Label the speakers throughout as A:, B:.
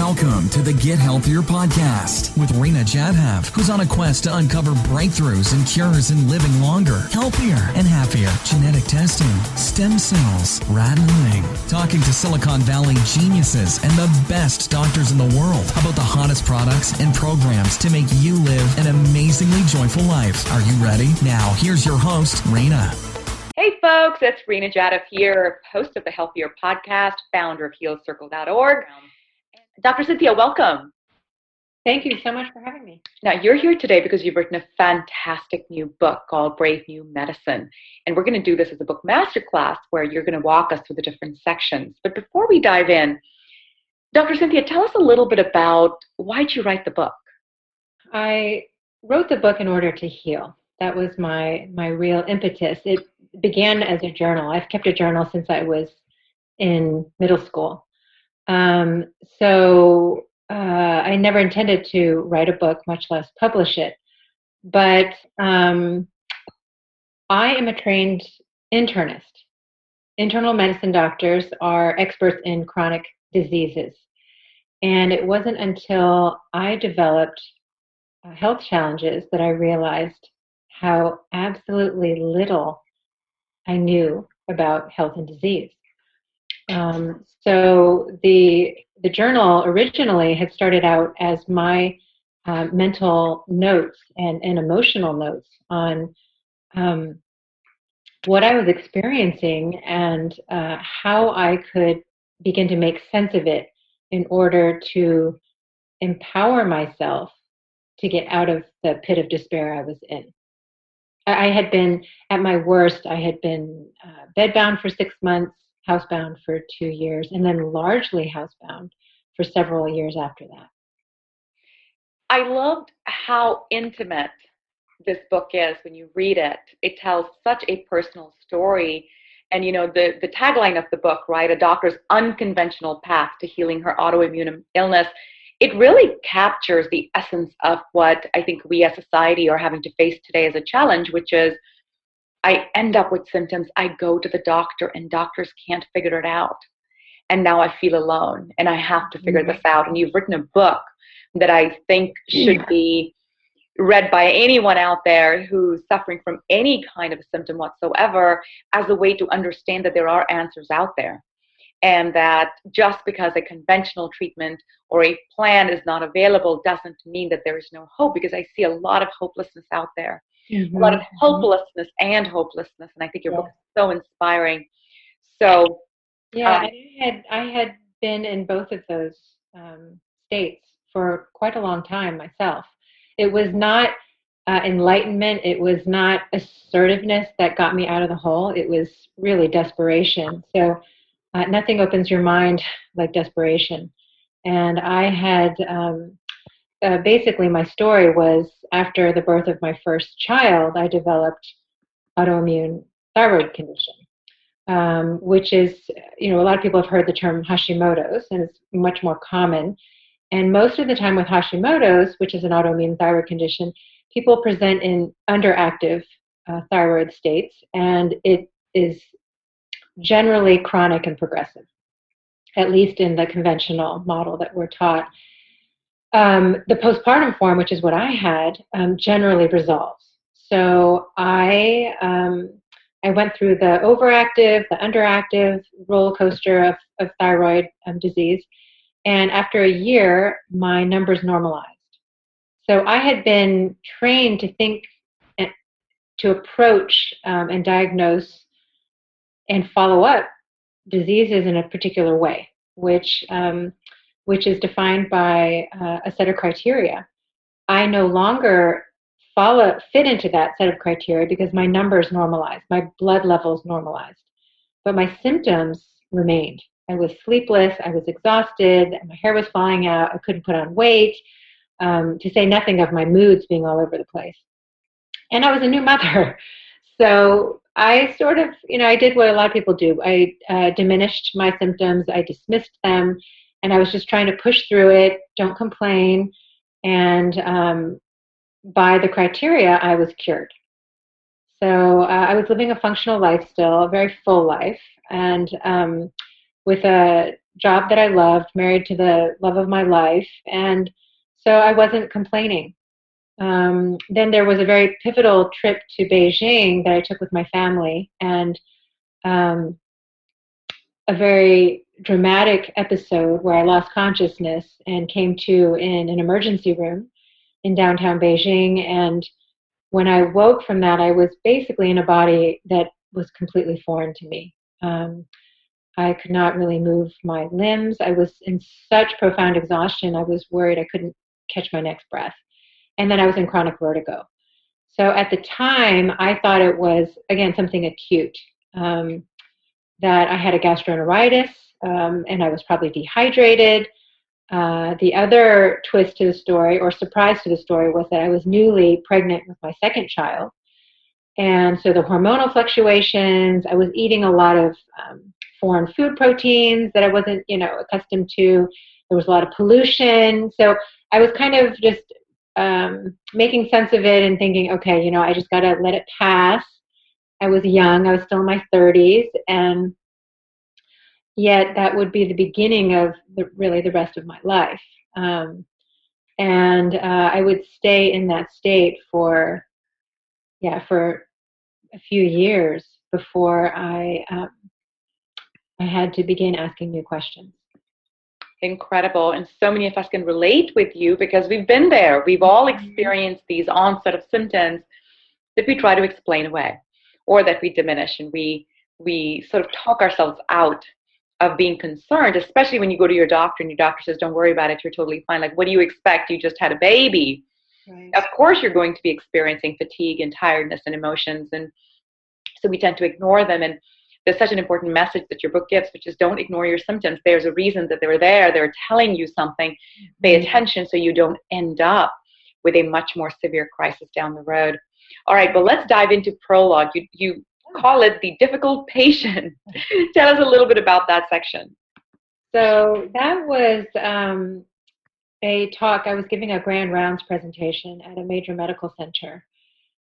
A: Welcome to the Get Healthier podcast with Rena Jadhav, who's on a quest to uncover breakthroughs and cures in living longer, healthier, and happier. Genetic testing, stem cells, rat milling, talking to Silicon Valley geniuses and the best doctors in the world about the hottest products and programs to make you live an amazingly joyful life. Are you ready? Now, here's your host, Rena.
B: Hey folks, it's Rena Jadhav here, host of the Healthier Podcast, founder of HealCircle.org. Dr. Cynthia, welcome.
C: Thank you so much for having me.
B: Now, you're here today because you've written a fantastic new book called Brave New Medicine. And we're going to do this as a book masterclass where you're going to walk us through the different sections. But before we dive in, Dr. Cynthia, tell us a little bit about why did you write the book?
C: I wrote the book in order to heal. That was my my real impetus. It began as a journal. I've kept a journal since I was in middle school. Um, so uh, I never intended to write a book, much less publish it. But um, I am a trained internist. Internal medicine doctors are experts in chronic diseases. And it wasn't until I developed uh, health challenges that I realized how absolutely little I knew about health and disease. Um, so the the journal originally had started out as my uh, mental notes and, and emotional notes on um, what I was experiencing and uh, how I could begin to make sense of it in order to empower myself to get out of the pit of despair I was in. I had been at my worst. I had been uh, bedbound for six months, housebound for two years, and then largely housebound for several years after that.
B: I loved how intimate this book is when you read it. It tells such a personal story. And you know, the, the tagline of the book, right? A doctor's unconventional path to healing her autoimmune illness it really captures the essence of what I think we as society are having to face today as a challenge, which is I end up with symptoms, I go to the doctor, and doctors can't figure it out. And now I feel alone and I have to figure mm-hmm. this out. And you've written a book that I think should be read by anyone out there who's suffering from any kind of a symptom whatsoever as a way to understand that there are answers out there and that just because a conventional treatment or a plan is not available doesn't mean that there is no hope because I see a lot of hopelessness out there. Mm-hmm. A lot of mm-hmm. hopelessness and hopelessness. And I think your yeah. book is so inspiring. So
C: Yeah, um, I had I had been in both of those um, states for quite a long time myself. It was not uh, enlightenment. It was not assertiveness that got me out of the hole. It was really desperation. So uh, nothing opens your mind like desperation. And I had um, uh, basically my story was after the birth of my first child, I developed autoimmune thyroid condition, um, which is, you know, a lot of people have heard the term Hashimoto's, and it's much more common. And most of the time with Hashimoto's, which is an autoimmune thyroid condition, people present in underactive uh, thyroid states, and it is generally chronic and progressive, at least in the conventional model that we're taught. Um, the postpartum form, which is what I had, um, generally resolves. So I um, I went through the overactive, the underactive roller coaster of, of thyroid um, disease, and after a year, my numbers normalized. So I had been trained to think, to approach um, and diagnose and follow up diseases in a particular way, which um, which is defined by uh, a set of criteria. I no longer follow fit into that set of criteria because my numbers normalized, my blood levels normalized, but my symptoms remained. I was sleepless, I was exhausted, my hair was falling out, I couldn't put on weight, um, to say nothing of my moods being all over the place. And I was a new mother. So I sort of, you know, I did what a lot of people do. I uh, diminished my symptoms, I dismissed them, and I was just trying to push through it, don't complain. And um, by the criteria, I was cured. So uh, I was living a functional life still, a very full life, and um, with a job that I loved, married to the love of my life, and so I wasn't complaining. Um, then there was a very pivotal trip to Beijing that I took with my family, and um, a very dramatic episode where I lost consciousness and came to in an emergency room in downtown Beijing. And when I woke from that, I was basically in a body that was completely foreign to me. Um, I could not really move my limbs. I was in such profound exhaustion, I was worried I couldn't catch my next breath. And then I was in chronic vertigo. So at the time, I thought it was, again, something acute. Um, that I had a gastroenteritis um, and I was probably dehydrated. Uh, the other twist to the story, or surprise to the story, was that I was newly pregnant with my second child. And so the hormonal fluctuations, I was eating a lot of um, foreign food proteins that I wasn't, you know, accustomed to. There was a lot of pollution. So I was kind of just um, making sense of it and thinking, okay, you know, I just got to let it pass. I was young, I was still in my 30s, and yet that would be the beginning of the, really the rest of my life. Um, and uh, I would stay in that state for, yeah, for a few years before I um, I had to begin asking new questions.
B: Incredible. And so many of us can relate with you because we've been there. We've all mm-hmm. experienced these onset of symptoms that we try to explain away or that we diminish and we we sort of talk ourselves out of being concerned, especially when you go to your doctor and your doctor says, Don't worry about it, you're totally fine. Like, what do you expect? You just had a baby. Right. Of course, you're going to be experiencing fatigue and tiredness and emotions. And so we tend to ignore them. And there's such an important message that your book gives, which is don't ignore your symptoms. There's a reason that they're there. They're telling you something. Pay mm-hmm. attention so you don't end up with a much more severe crisis down the road. All right, but let's dive into prologue. You, you call it the difficult patient. Tell us a little bit about that section.
C: So that was um, a talk. I was giving a grand rounds presentation at a major medical center,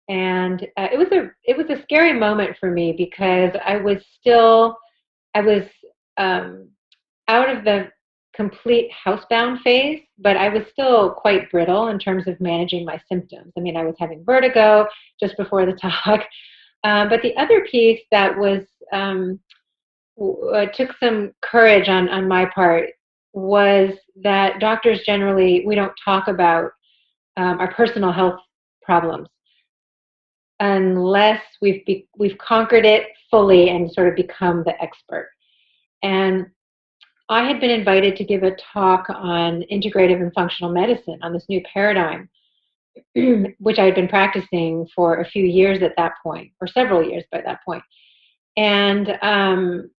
C: and uh, it was a it was a scary moment for me because I was still I was um, out of the complete housebound phase, but I was still quite brittle in terms of managing my symptoms. I mean, I was having vertigo just before the talk. Um, but the other piece that was um, uh, took some courage on on my part was that doctors generally we don't talk about um, our personal health problems unless we've be, we've conquered it fully and sort of become the expert. And I had been invited to give a talk on integrative and functional medicine on this new paradigm, which I had been practicing for a few years at that point, or several years by that point, and um,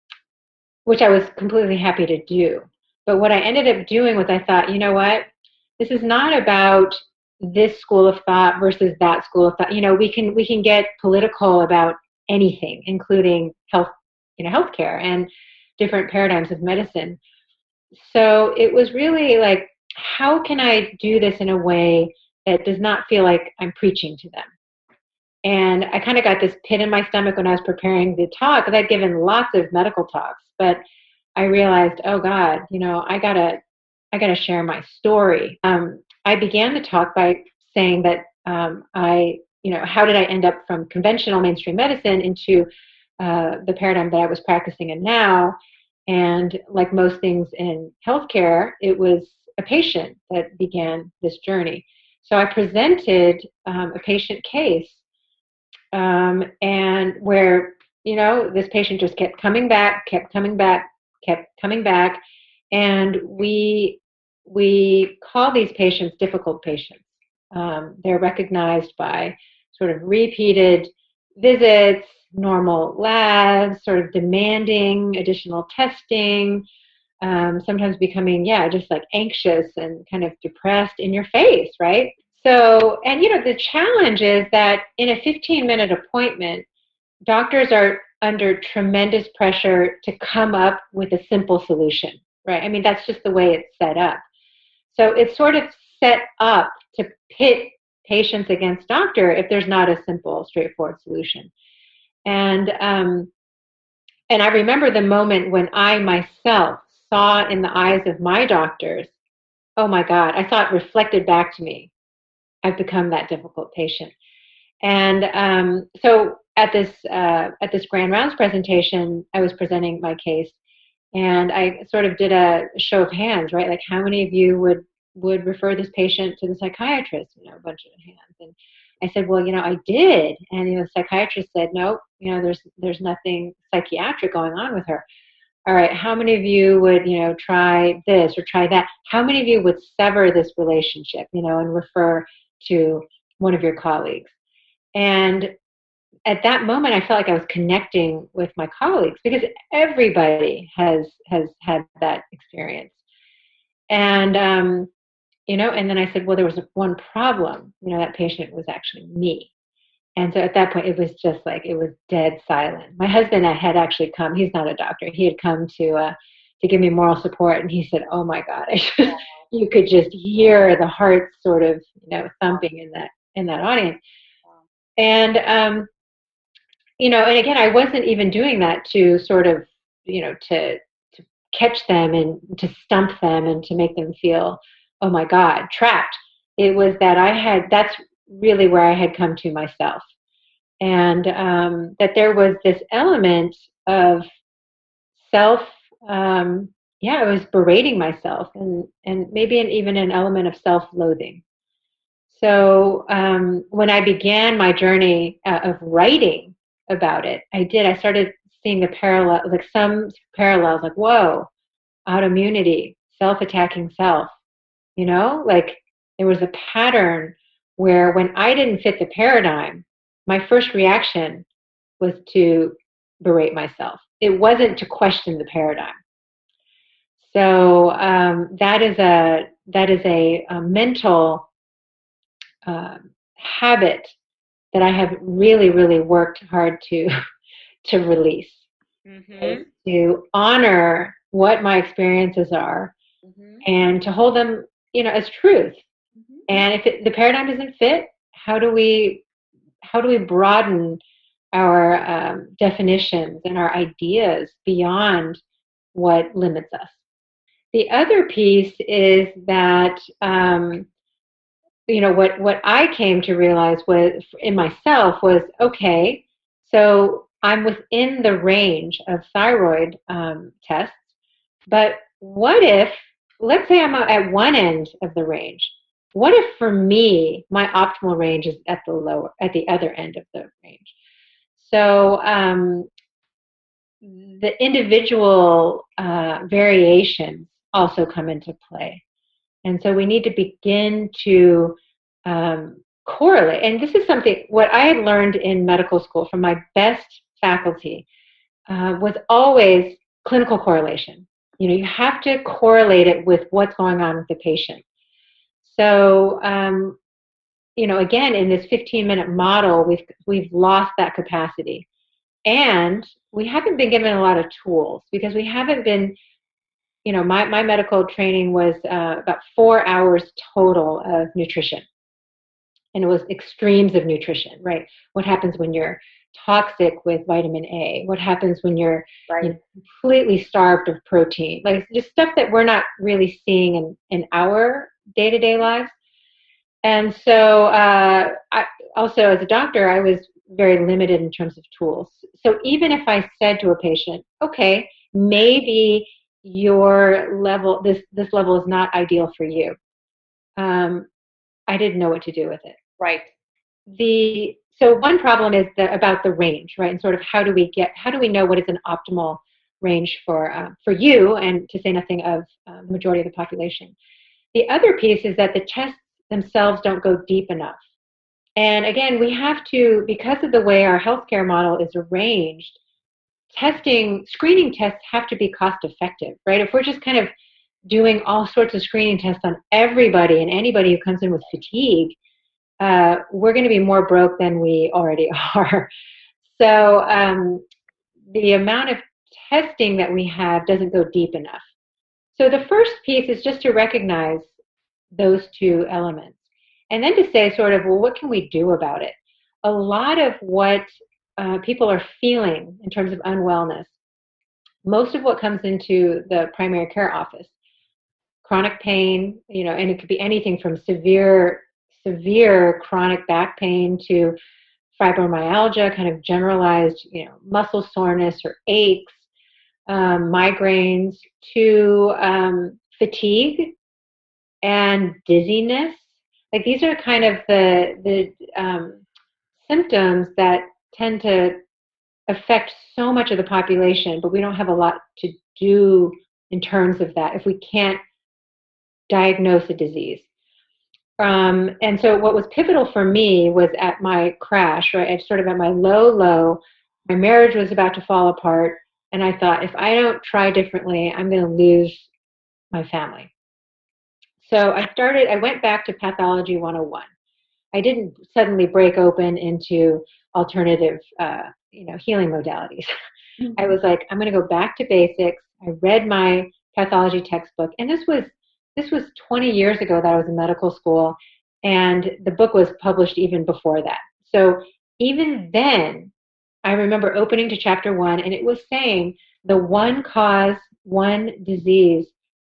C: which I was completely happy to do. But what I ended up doing was I thought, you know what? This is not about this school of thought versus that school of thought. You know, we can we can get political about anything, including health, you know, healthcare and different paradigms of medicine. So it was really like, how can I do this in a way that does not feel like I'm preaching to them? And I kind of got this pit in my stomach when I was preparing the talk because I'd given lots of medical talks, but I realized, oh God, you know, I gotta, I gotta share my story. Um, I began the talk by saying that um, I, you know, how did I end up from conventional mainstream medicine into uh, the paradigm that I was practicing in now? And like most things in healthcare, it was a patient that began this journey. So I presented um, a patient case, um, and where you know this patient just kept coming back, kept coming back, kept coming back, and we we call these patients difficult patients. Um, they're recognized by sort of repeated visits, normal labs, sort of demanding additional testing, um, sometimes becoming, yeah, just like anxious and kind of depressed in your face, right? So, and you know, the challenge is that in a 15 minute appointment, doctors are under tremendous pressure to come up with a simple solution, right? I mean, that's just the way it's set up. So it's sort of set up to pit patients against doctor if there's not a simple, straightforward solution. And um, and I remember the moment when I myself saw in the eyes of my doctors, oh my God, I saw it reflected back to me. I've become that difficult patient. And um, so at this uh, at this grand rounds presentation, I was presenting my case, and I sort of did a show of hands, right? Like how many of you would would refer this patient to the psychiatrist? You know, a bunch of hands. And I said, well, you know, I did. And you know, the psychiatrist said, no, you know, there's there's nothing psychiatric going on with her. All right, how many of you would, you know, try this or try that? How many of you would sever this relationship, you know, and refer to one of your colleagues? And at that moment i felt like i was connecting with my colleagues because everybody has has had that experience and um, you know and then i said well there was one problem you know that patient was actually me and so at that point it was just like it was dead silent my husband had actually come he's not a doctor he had come to uh, to give me moral support and he said oh my god you could just hear the heart sort of you know thumping in that in that audience and um, you know, and again, I wasn't even doing that to sort of, you know, to to catch them and to stump them and to make them feel, oh my God, trapped. It was that I had. That's really where I had come to myself, and um, that there was this element of self. Um, yeah, I was berating myself, and and maybe an, even an element of self-loathing. So um, when I began my journey uh, of writing about it. I did. I started seeing the parallel, like some parallels, like, whoa, autoimmunity, self attacking self. You know, like there was a pattern where when I didn't fit the paradigm, my first reaction was to berate myself. It wasn't to question the paradigm. So um, that is a that is a, a mental uh, habit that I have really, really worked hard to to release. Mm-hmm. To honor what my experiences are mm-hmm. and to hold them, you know, as truth. And if it, the paradigm doesn't fit, how do we how do we broaden our um, definitions and our ideas beyond what limits us? The other piece is that um, you know what what i came to realize was in myself was okay so i'm within the range of thyroid um, tests but what if let's say i'm at one end of the range what if for me my optimal range is at the lower at the other end of the range so um, the individual uh, variations also come into play and so we need to begin to um, correlate. And this is something, what I had learned in medical school from my best faculty uh, was always clinical correlation. You know, you have to correlate it with what's going on with the patient. So, um, you know, again, in this 15 minute model, we've, we've lost that capacity. And we haven't been given a lot of tools because we haven't been you know, my, my medical training was uh, about four hours total of nutrition. And it was extremes of nutrition, right? What happens when you're toxic with vitamin A? What happens when you're right. you know, completely starved of protein? Like just stuff that we're not really seeing in, in our day to day lives. And so, uh, I, also as a doctor, I was very limited in terms of tools. So even if I said to a patient, okay, maybe your level this this level is not ideal for you um, i didn't know what to do with it
B: right
C: the so one problem is the, about the range right and sort of how do we get how do we know what is an optimal range for uh, for you and to say nothing of uh, the majority of the population the other piece is that the tests themselves don't go deep enough and again we have to because of the way our healthcare model is arranged testing, screening tests have to be cost effective, right? If we're just kind of doing all sorts of screening tests on everybody and anybody who comes in with fatigue, uh, we're going to be more broke than we already are. So um, the amount of testing that we have doesn't go deep enough. So the first piece is just to recognize those two elements. And then to say, sort of, well, what can we do about it? A lot of what uh, people are feeling in terms of unwellness most of what comes into the primary care office chronic pain, you know, and it could be anything from severe, severe chronic back pain to fibromyalgia, kind of generalized, you know, muscle soreness or aches, um, migraines, to um, fatigue and dizziness. Like these are kind of the the um, symptoms that tend to affect so much of the population, but we don't have a lot to do in terms of that if we can't diagnose a disease. Um, and so, what was pivotal for me was at my crash, right? At sort of at my low, low. My marriage was about to fall apart, and I thought, if I don't try differently, I'm going to lose my family. So I started. I went back to Pathology 101. I didn't suddenly break open into alternative, uh, you know, healing modalities. Mm-hmm. I was like, I'm going to go back to basics. I read my pathology textbook, and this was this was 20 years ago that I was in medical school, and the book was published even before that. So even then, I remember opening to chapter one, and it was saying the one cause, one disease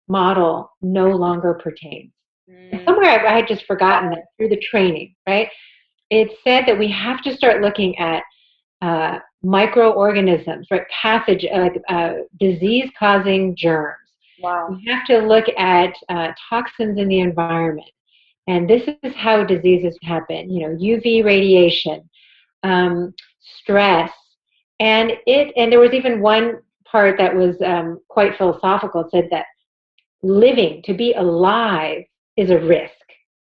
C: model no longer pertains. Mm. Somewhere I, had just forgotten that through the training, right? It said that we have to start looking at uh, microorganisms, right? Passage, uh, uh, disease-causing germs
B: Wow.
C: We have to look at uh, toxins in the environment. And this is how diseases happen, you know, UV radiation, um, stress. And it and there was even one part that was um, quite philosophical. It said that living, to be alive, is a risk,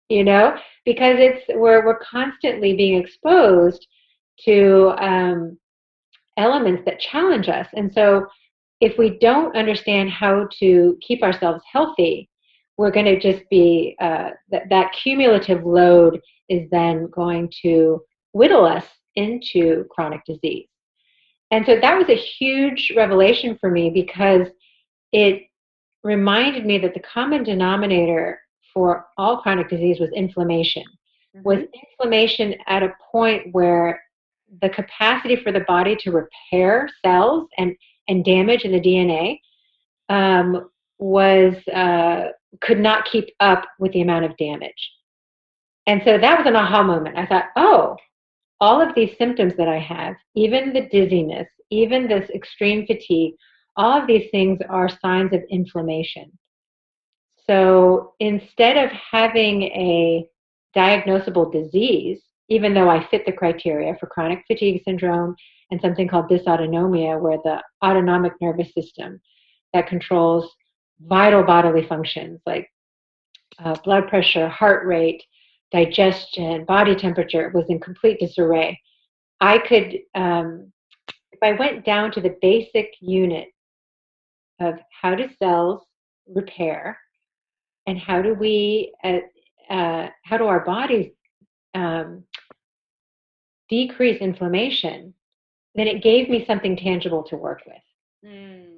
C: you know, because it's we're we're constantly being exposed to um, elements that challenge us. And so if we don't understand how to keep ourselves healthy, we're going to just be uh, that that cumulative load is then going to whittle us into chronic disease. And so that was a huge revelation for me because it reminded me that the common denominator for all chronic disease was inflammation. Mm-hmm. Was inflammation at a point where the capacity for the body to repair cells and and damage in the DNA um, was uh, could not keep up with the amount of damage. And so that was an aha moment. I thought, oh, all of these symptoms that I have, even the dizziness, even this extreme fatigue, all of these things are signs of inflammation. So instead of having a diagnosable disease, even though I fit the criteria for chronic fatigue syndrome and something called dysautonomia, where the autonomic nervous system that controls vital bodily functions like uh, blood pressure, heart rate, digestion, body temperature was in complete disarray. I could, um, if I went down to the basic unit of how do cells repair and how do we, uh, uh, how do our bodies um, decrease inflammation, then it gave me something tangible to work with. Mm.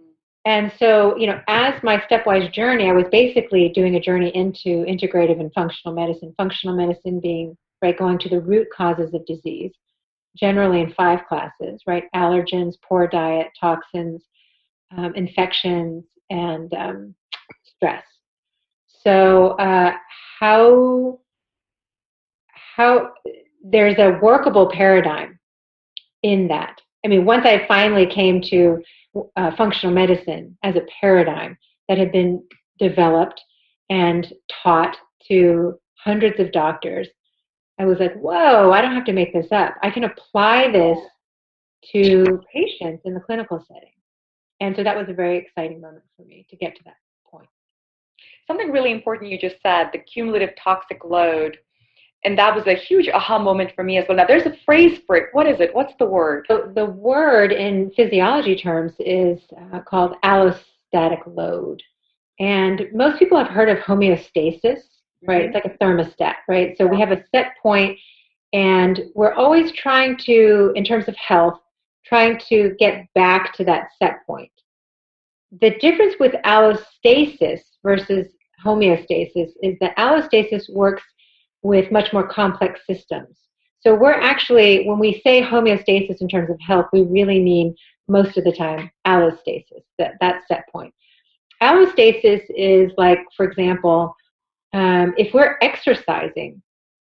C: And so, you know, as my stepwise journey, I was basically doing a journey into integrative and functional medicine. Functional medicine being, right, going to the root causes of disease, generally in five classes, right? Allergens, poor diet, toxins, um, infections, and um, stress. So, uh, how, how, there's a workable paradigm in that. I mean, once I finally came to uh, functional medicine as a paradigm that had been developed and taught to hundreds of doctors, I was like, whoa, I don't have to make this up. I can apply this to patients in the clinical setting. And so that was a very exciting moment for me to get to that point.
B: Something really important you just said the cumulative toxic load and that was a huge aha moment for me as well. Now, there's a phrase for it. What is it? What's the word?
C: So the word in physiology terms is uh, called allostatic load. And most people have heard of homeostasis, right? Mm-hmm. It's like a thermostat, right? So we have a set point, and we're always trying to, in terms of health, trying to get back to that set point. The difference with allostasis versus homeostasis is that allostasis works with much more complex systems. So we're actually, when we say homeostasis in terms of health, we really mean most of the time allostasis, that, that set point. Allostasis is like, for example, um, if we're exercising,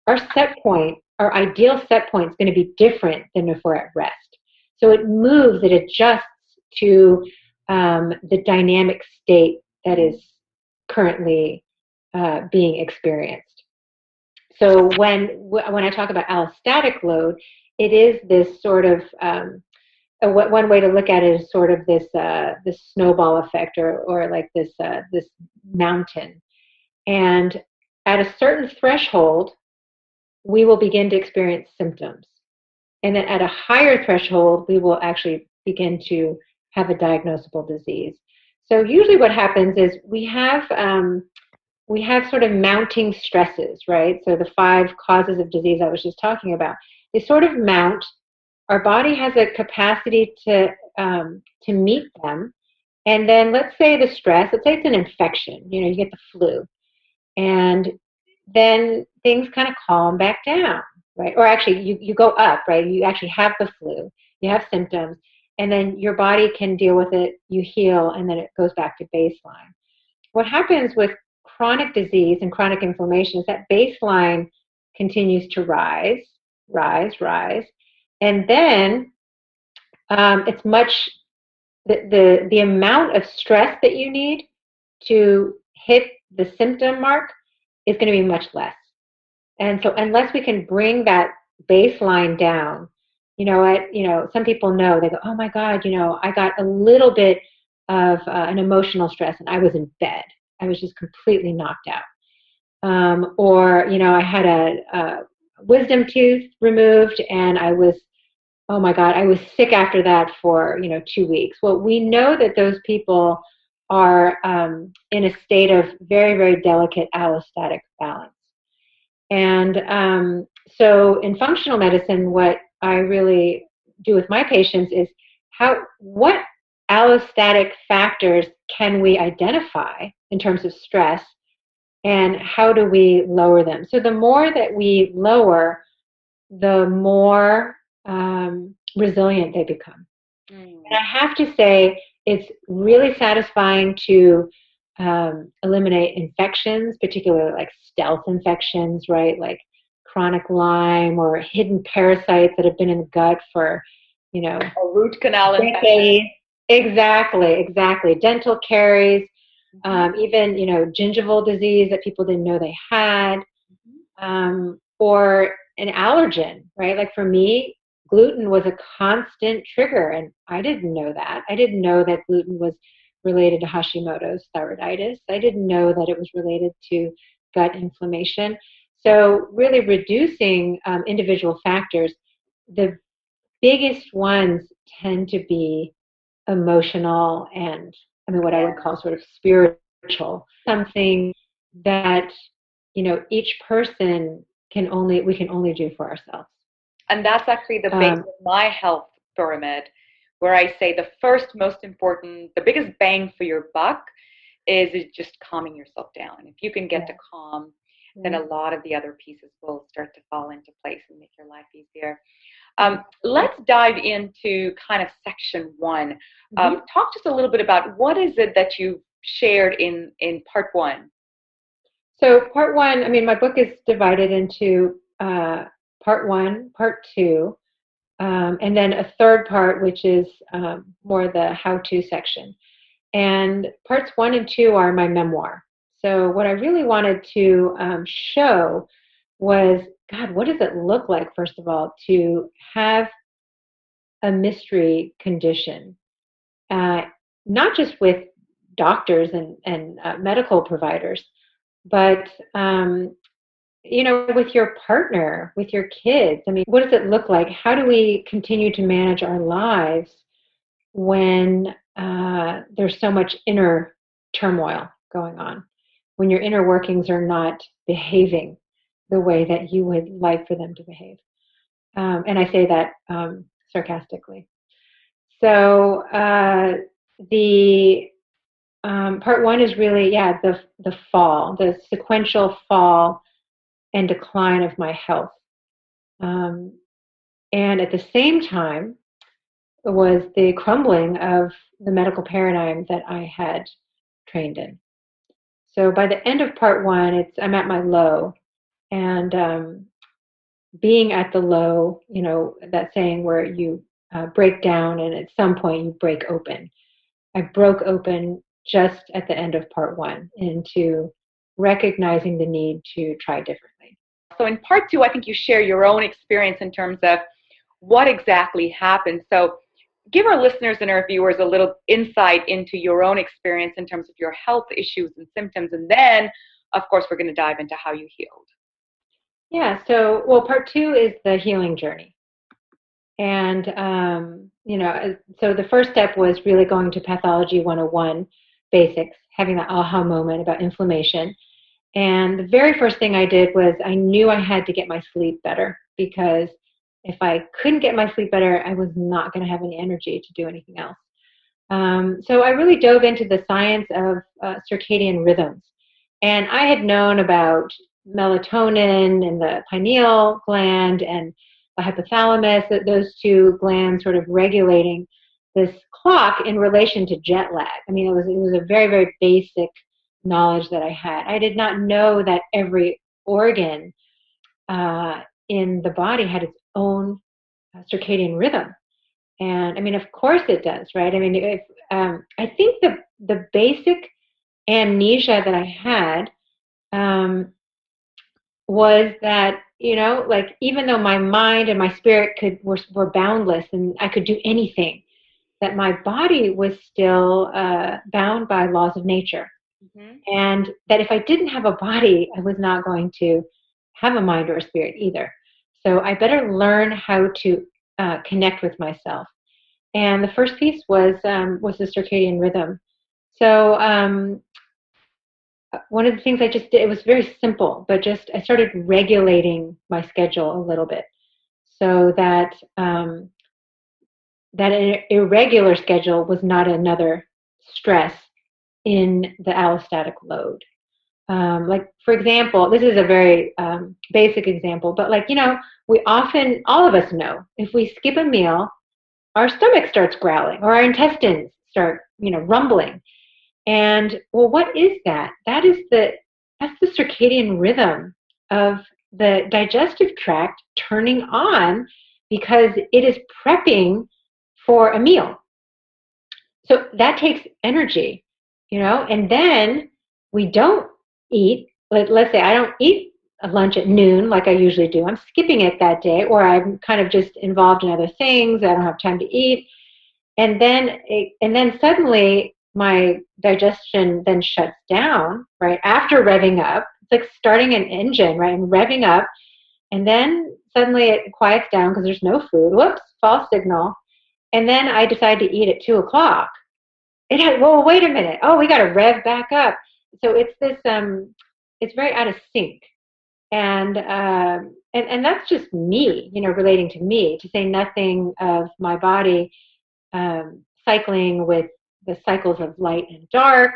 C: our set point, our ideal set point is going to be different than if we're at rest. So it moves, it adjusts to um, the dynamic state that is currently uh, being experienced. So when when I talk about allostatic load, it is this sort of um, one way to look at it is sort of this uh, this snowball effect or or like this uh, this mountain, and at a certain threshold, we will begin to experience symptoms, and then at a higher threshold, we will actually begin to have a diagnosable disease. So usually, what happens is we have um, we have sort of mounting stresses, right? So the five causes of disease I was just talking about, they sort of mount. Our body has a capacity to um, to meet them, and then let's say the stress. Let's say it's an infection. You know, you get the flu, and then things kind of calm back down, right? Or actually, you you go up, right? You actually have the flu. You have symptoms, and then your body can deal with it. You heal, and then it goes back to baseline. What happens with chronic disease and chronic inflammation is that baseline continues to rise, rise, rise. And then um, it's much, the, the, the amount of stress that you need to hit the symptom mark is going to be much less. And so unless we can bring that baseline down, you know what, you know, some people know, they go, oh my God, you know, I got a little bit of uh, an emotional stress and I was in bed I was just completely knocked out. Um, or, you know, I had a, a wisdom tooth removed and I was, oh my God, I was sick after that for, you know, two weeks. Well, we know that those people are um, in a state of very, very delicate allostatic balance. And um, so in functional medicine, what I really do with my patients is how, what allostatic factors can we identify in terms of stress and how do we lower them? So the more that we lower the more um, resilient they become. Mm. and i have to say it's really satisfying to um, eliminate infections particularly like stealth infections right? Like chronic lyme or hidden parasites that have been in the gut for you know
B: a root canal infection
C: Exactly, exactly. Dental caries, mm-hmm. um, even you know gingival disease that people didn't know they had, mm-hmm. um, or an allergen, right? Like for me, gluten was a constant trigger, and I didn't know that. I didn't know that gluten was related to Hashimoto's thyroiditis. I didn't know that it was related to gut inflammation. So, really reducing um, individual factors, the biggest ones tend to be emotional and I mean what I would call sort of spiritual, something that you know each person can only we can only do for ourselves.
B: And that's actually the base um, of my health pyramid, where I say the first most important, the biggest bang for your buck is just calming yourself down. If you can get yeah. to calm, then a lot of the other pieces will start to fall into place and make your life easier. Um, let's dive into kind of section one. Um, mm-hmm. Talk just a little bit about what is it that you shared in in part one.
C: So part one, I mean, my book is divided into uh, part one, part two, um, and then a third part, which is um, more the how-to section. And parts one and two are my memoir. So what I really wanted to um, show was God, what does it look like, first of all, to have a mystery condition? Uh, not just with doctors and, and uh, medical providers, but um, you know, with your partner, with your kids. I mean, what does it look like? How do we continue to manage our lives when uh, there's so much inner turmoil going on? When your inner workings are not behaving the way that you would like for them to behave. Um, and I say that um, sarcastically. So uh, the um, part one is really, yeah, the the fall, the sequential fall and decline of my health. Um, and at the same time, was the crumbling of the medical paradigm that I had trained in. So by the end of part one, it's I'm at my low, and um, being at the low, you know, that saying where you uh, break down and at some point you break open. I broke open just at the end of part one into recognizing the need to try differently.
B: So in part two, I think you share your own experience in terms of what exactly happened. So give our listeners and our viewers a little insight into your own experience in terms of your health issues and symptoms. And then, of course, we're going to dive into how you healed.
C: Yeah, so, well, part two is the healing journey. And, um, you know, uh, so the first step was really going to Pathology 101 basics, having that aha moment about inflammation. And the very first thing I did was I knew I had to get my sleep better because if I couldn't get my sleep better, I was not going to have any energy to do anything else. Um, so I really dove into the science of uh, circadian rhythms. And I had known about melatonin and the pineal gland and the hypothalamus, that those two glands sort of regulating this clock in relation to jet lag. I mean, it was it was a very very basic knowledge that I had. I did not know that every organ uh, in the body had its own circadian rhythm. And I mean, of course it does, right? I mean, if, um, I think the the basic amnesia that I had um, was that you know, like even though my mind and my spirit could were, were boundless and I could do anything, that my body was still uh, bound by laws of nature. Mm-hmm. And that if I didn't have a body, I was not going to have a mind or a spirit either. So I better learn how to uh, connect with myself. And the first piece was um, was the circadian rhythm. So um, one of the things I just did it was very simple, but just I started regulating my schedule a little bit so that um, that an irregular schedule was not another stress in the allostatic load. Um, like, for example, this is a very um, basic example, but like, you know, we often, all of us know, if we skip a meal, our stomach starts growling or our intestines start, you know, rumbling. And well, what is that? That is the, that's the circadian rhythm of the digestive tract turning on because it is prepping for a meal. So that takes energy, you know, and then we don't eat, let, let's say I don't eat a lunch at noon like I usually do. I'm skipping it that day, or I'm kind of just involved in other things. I don't have time to eat. And then, it, and then suddenly my digestion then shuts down, right? After revving up, it's like starting an engine, right? And revving up, and then suddenly it quiets down because there's no food. Whoops, false signal. And then I decide to eat at two o'clock. It had, well, wait a minute. Oh, we got to rev back up so it's this um it's very out of sync. And um and and that's just me you know relating to me to say nothing of my body um cycling with the cycles of light and dark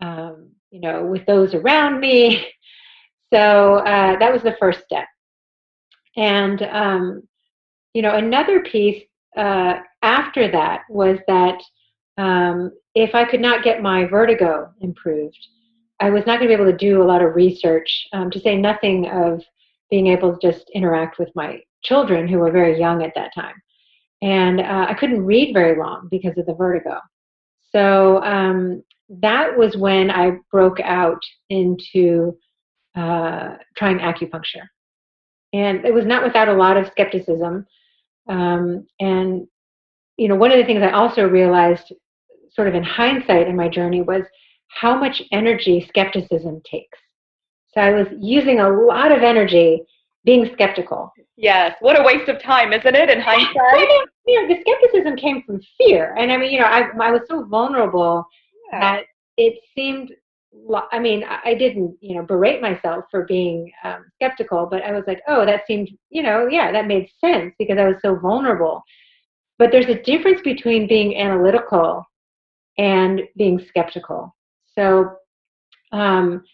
C: um you know with those around me. So uh that was the first step. And um you know another piece uh after that was that um, if I could not get my vertigo improved, I was not going to be able to do a lot of research, um, to say nothing of being able to just interact with my children who were very young at that time. And uh, I couldn't read very long because of the vertigo. So um, that was when I broke out into uh, trying acupuncture. And it was not without a lot of skepticism. Um, and, you know, one of the things I also realized sort of in hindsight in my journey was how much energy skepticism takes. So I was using a lot of energy being skeptical.
B: Yes, what a waste of time, isn't it, in hindsight?
C: you know, the skepticism came from fear. And I mean, you know, I, I was so vulnerable yeah. that it seemed, I mean, I didn't, you know, berate myself for being um, skeptical, but I was like, oh, that seemed, you know, yeah, that made sense because I was so vulnerable. But there's a difference between being analytical and being skeptical. So, um,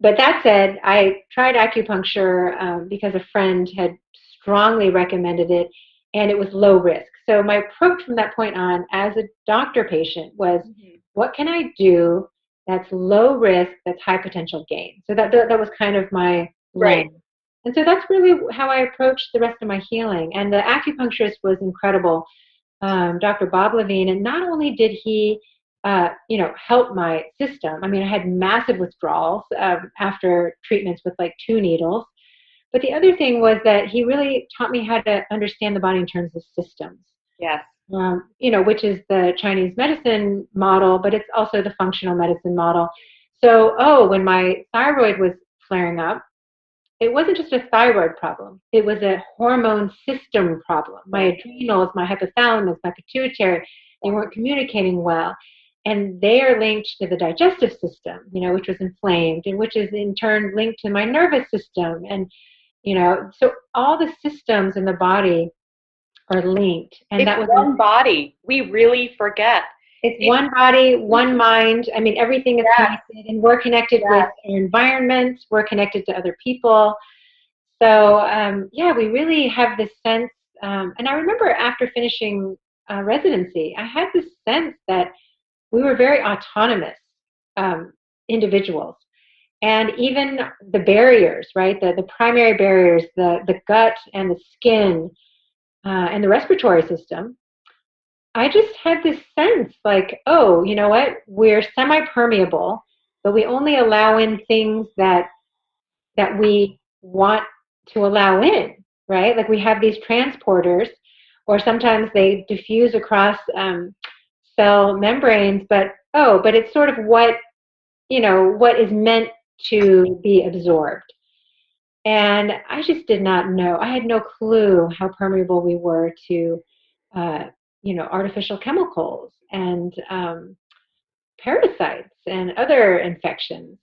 C: but that said, I tried acupuncture um, because a friend had strongly recommended it, and it was low risk. So my approach from that point on as a doctor patient was mm-hmm. what can I do that's low risk, that's high potential gain? So that, that, that was kind of my
B: right.
C: And so that's really how I approached the rest of my healing. And the acupuncturist was incredible, um, Dr. Bob Levine. And not only did he, uh, you know, help my system. I mean, I had massive withdrawals um, after treatments with like two needles. But the other thing was that he really taught me how to understand the body in terms of systems.
B: Yes.
C: Um, you know, which is the Chinese medicine model, but it's also the functional medicine model. So, oh, when my thyroid was flaring up, it wasn't just a thyroid problem. It was a hormone system problem. My adrenals, my hypothalamus, my pituitary, they weren't communicating well. And they are linked to the digestive system, you know, which was inflamed, and which is in turn linked to my nervous system. And, you know, so all the systems in the body are linked. And
B: it's
C: that was
B: one body. We really forget.
C: It's, it's one body, one mind. I mean, everything is connected, and we're connected with our environment. We're connected to other people. So um, yeah, we really have this sense. Um, and I remember after finishing uh, residency, I had this sense that we were very autonomous um, individuals. And even the barriers, right? The, the primary barriers, the, the gut and the skin uh, and the respiratory system, I just had this sense like, oh, you know what? We're semi permeable, but we only allow in things that that we want to allow in, right? Like we have these transporters, or sometimes they diffuse across um, cell membranes, but oh, but it's sort of what you know what is meant to be absorbed. And I just did not know. I had no clue how permeable we were to uh, you know, artificial chemicals and um, parasites and other infections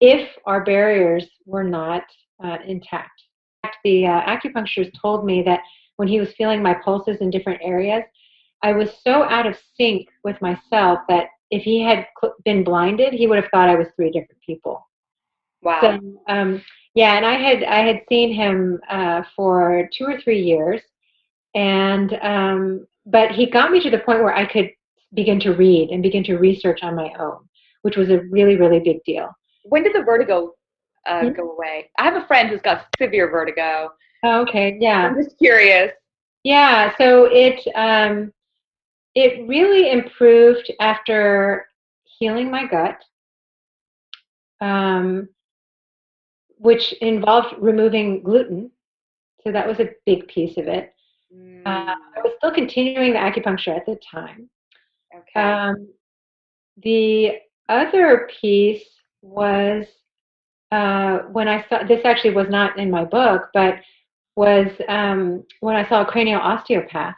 C: if our barriers were not uh, intact. The uh, acupuncturist told me that when he was feeling my pulses in different areas, I was so out of sync with myself that if he had been blinded, he would have thought I was three different people.
B: Wow.
C: So, um, yeah, and I had I had seen him uh, for two or three years, and um, but he got me to the point where I could begin to read and begin to research on my own, which was a really, really big deal.
B: When did the vertigo uh, mm-hmm. go away? I have a friend who's got severe vertigo.
C: Oh, okay, yeah.
B: I'm just curious.
C: Yeah, so it um, it really improved after healing my gut, um, which involved removing gluten. So that was a big piece of it. Uh, I was still continuing the acupuncture at the time.
B: Okay. Um,
C: the other piece was uh, when I saw this actually was not in my book, but was um, when I saw a cranial osteopath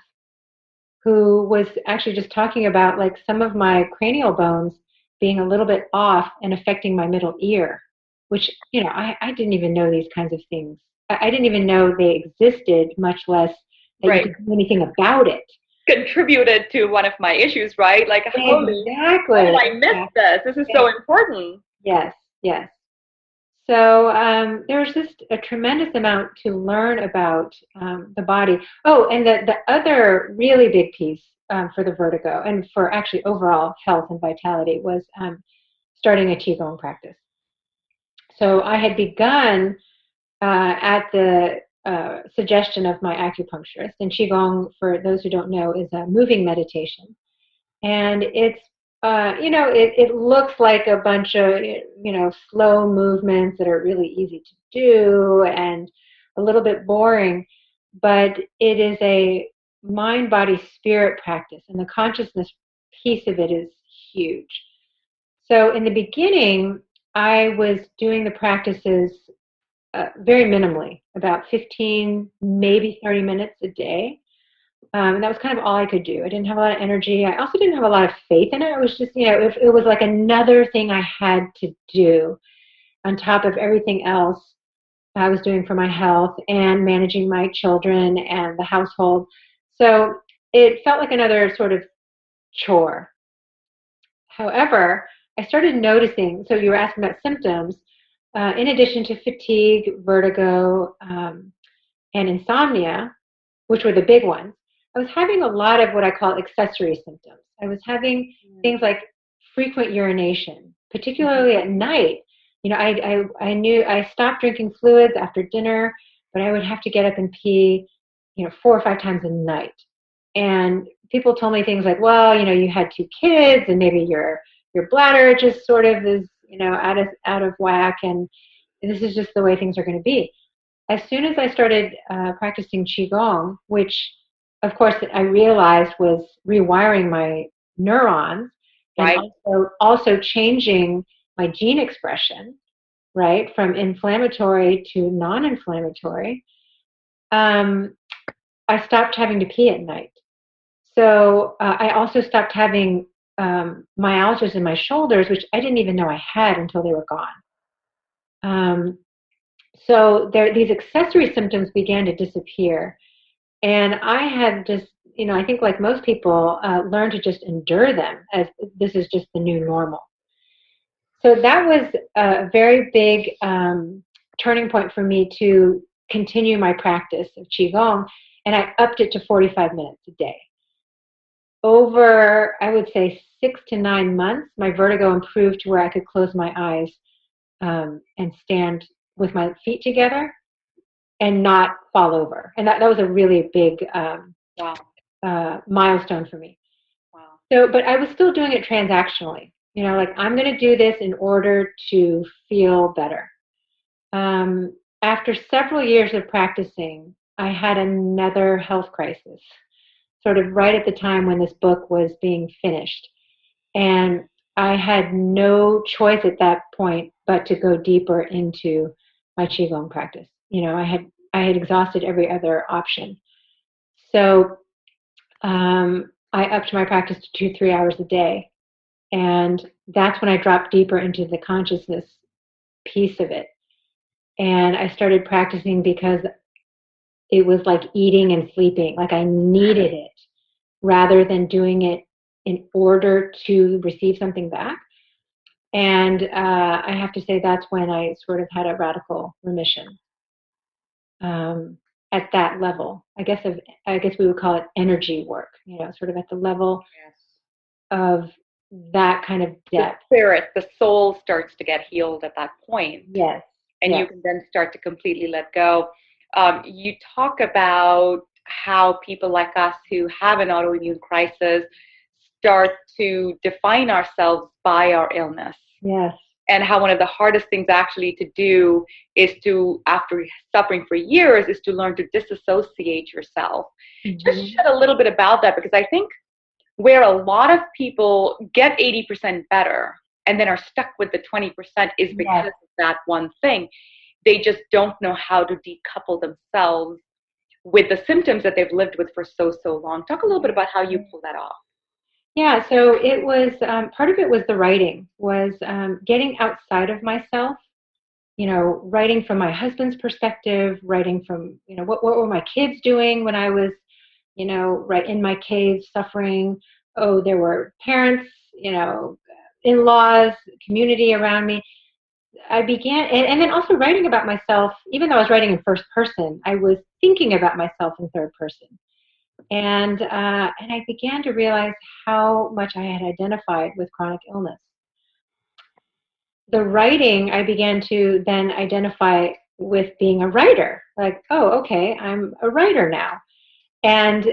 C: who was actually just talking about like some of my cranial bones being a little bit off and affecting my middle ear, which you know I, I didn't even know these kinds of things. I, I didn't even know they existed, much less that right. you could do anything about it.
B: Contributed to one of my issues, right? Like,
C: exactly.
B: how did I miss this? This is so important.
C: Yes, yes. So um, there's just a tremendous amount to learn about um, the body. Oh, and the, the other really big piece um, for the vertigo and for actually overall health and vitality was um, starting a Qigong practice. So I had begun uh, at the uh, suggestion of my acupuncturist. And Qigong, for those who don't know, is a moving meditation. And it's, uh, you know, it, it looks like a bunch of, you know, slow movements that are really easy to do and a little bit boring, but it is a mind, body, spirit practice. And the consciousness piece of it is huge. So in the beginning, I was doing the practices uh, very minimally, about 15, maybe 30 minutes a day. Um, and that was kind of all I could do. I didn't have a lot of energy. I also didn't have a lot of faith in it. It was just, you know, it, it was like another thing I had to do on top of everything else I was doing for my health and managing my children and the household. So it felt like another sort of chore. However, I started noticing, so you were asking about symptoms uh, in addition to fatigue, vertigo, um, and insomnia, which were the big ones, I was having a lot of what I call accessory symptoms. I was having mm. things like frequent urination, particularly at night. You know, I, I, I knew I stopped drinking fluids after dinner, but I would have to get up and pee, you know, four or five times a night. And people told me things like, well, you know, you had two kids and maybe your your bladder just sort of is, you know, out of out of whack and this is just the way things are going to be. As soon as I started uh, practicing qigong, which of course I realized was rewiring my neurons and right. also, also changing my gene expression, right, from inflammatory to non-inflammatory. Um, I stopped having to pee at night. So uh, I also stopped having um, myalgias in my shoulders, which I didn't even know I had until they were gone. Um, so there, these accessory symptoms began to disappear, and I had just, you know, I think like most people, uh, learned to just endure them as this is just the new normal. So that was a very big um, turning point for me to continue my practice of qigong, and I upped it to 45 minutes a day over, I would say, six to nine months, my vertigo improved to where I could close my eyes um, and stand with my feet together and not fall over. And that, that was a really big um, wow. uh, milestone for me. Wow. So, but I was still doing it transactionally. You know, like I'm going to do this in order to feel better. Um, after several years of practicing, I had another health crisis sort of right at the time when this book was being finished. And I had no choice at that point but to go deeper into my qigong practice. You know, I had I had exhausted every other option. So um, I upped my practice to two three hours a day, and that's when I dropped deeper into the consciousness piece of it. And I started practicing because it was like eating and sleeping. Like I needed it rather than doing it in order to receive something back. And uh, I have to say that's when I sort of had a radical remission um, at that level. I guess of, I guess we would call it energy work. You know, sort of at the level yes. of that kind of depth.
B: The spirit, the soul starts to get healed at that point.
C: Yes.
B: And
C: yes.
B: you can then start to completely let go. Um, you talk about how people like us who have an autoimmune crisis start to define ourselves by our illness.
C: Yes.
B: And how one of the hardest things actually to do is to, after suffering for years, is to learn to disassociate yourself. Mm-hmm. Just shed a little bit about that because I think where a lot of people get 80% better and then are stuck with the 20% is because yes. of that one thing. They just don't know how to decouple themselves with the symptoms that they've lived with for so so long. Talk a little bit about how you pull that off.
C: Yeah so it was um, part of it was the writing was um, getting outside of myself you know writing from my husband's perspective writing from you know what, what were my kids doing when i was you know right in my cave suffering? Oh there were parents you know in-laws community around me I began, and, and, then also writing about myself, even though I was writing in first person, I was thinking about myself in third person. And, uh, and I began to realize how much I had identified with chronic illness. The writing, I began to then identify with being a writer. Like, oh, okay, I'm a writer now. And,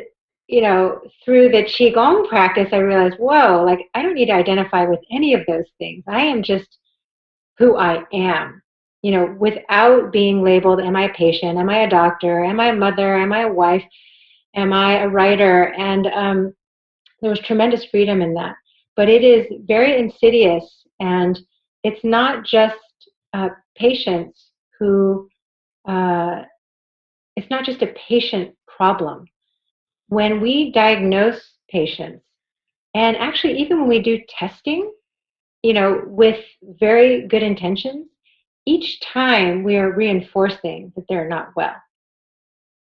C: you know, through the Qigong practice, I realized, whoa, like, I don't need to identify with any of those things. I am just who I am, you know, without being labeled, am I a patient? Am I a doctor? Am I a mother? Am I a wife? Am I a writer? And um, there was tremendous freedom in that. But it is very insidious, and it's not just uh, patients who, uh, it's not just a patient problem. When we diagnose patients, and actually, even when we do testing, you know, with very good intentions, each time we are reinforcing that they're not well.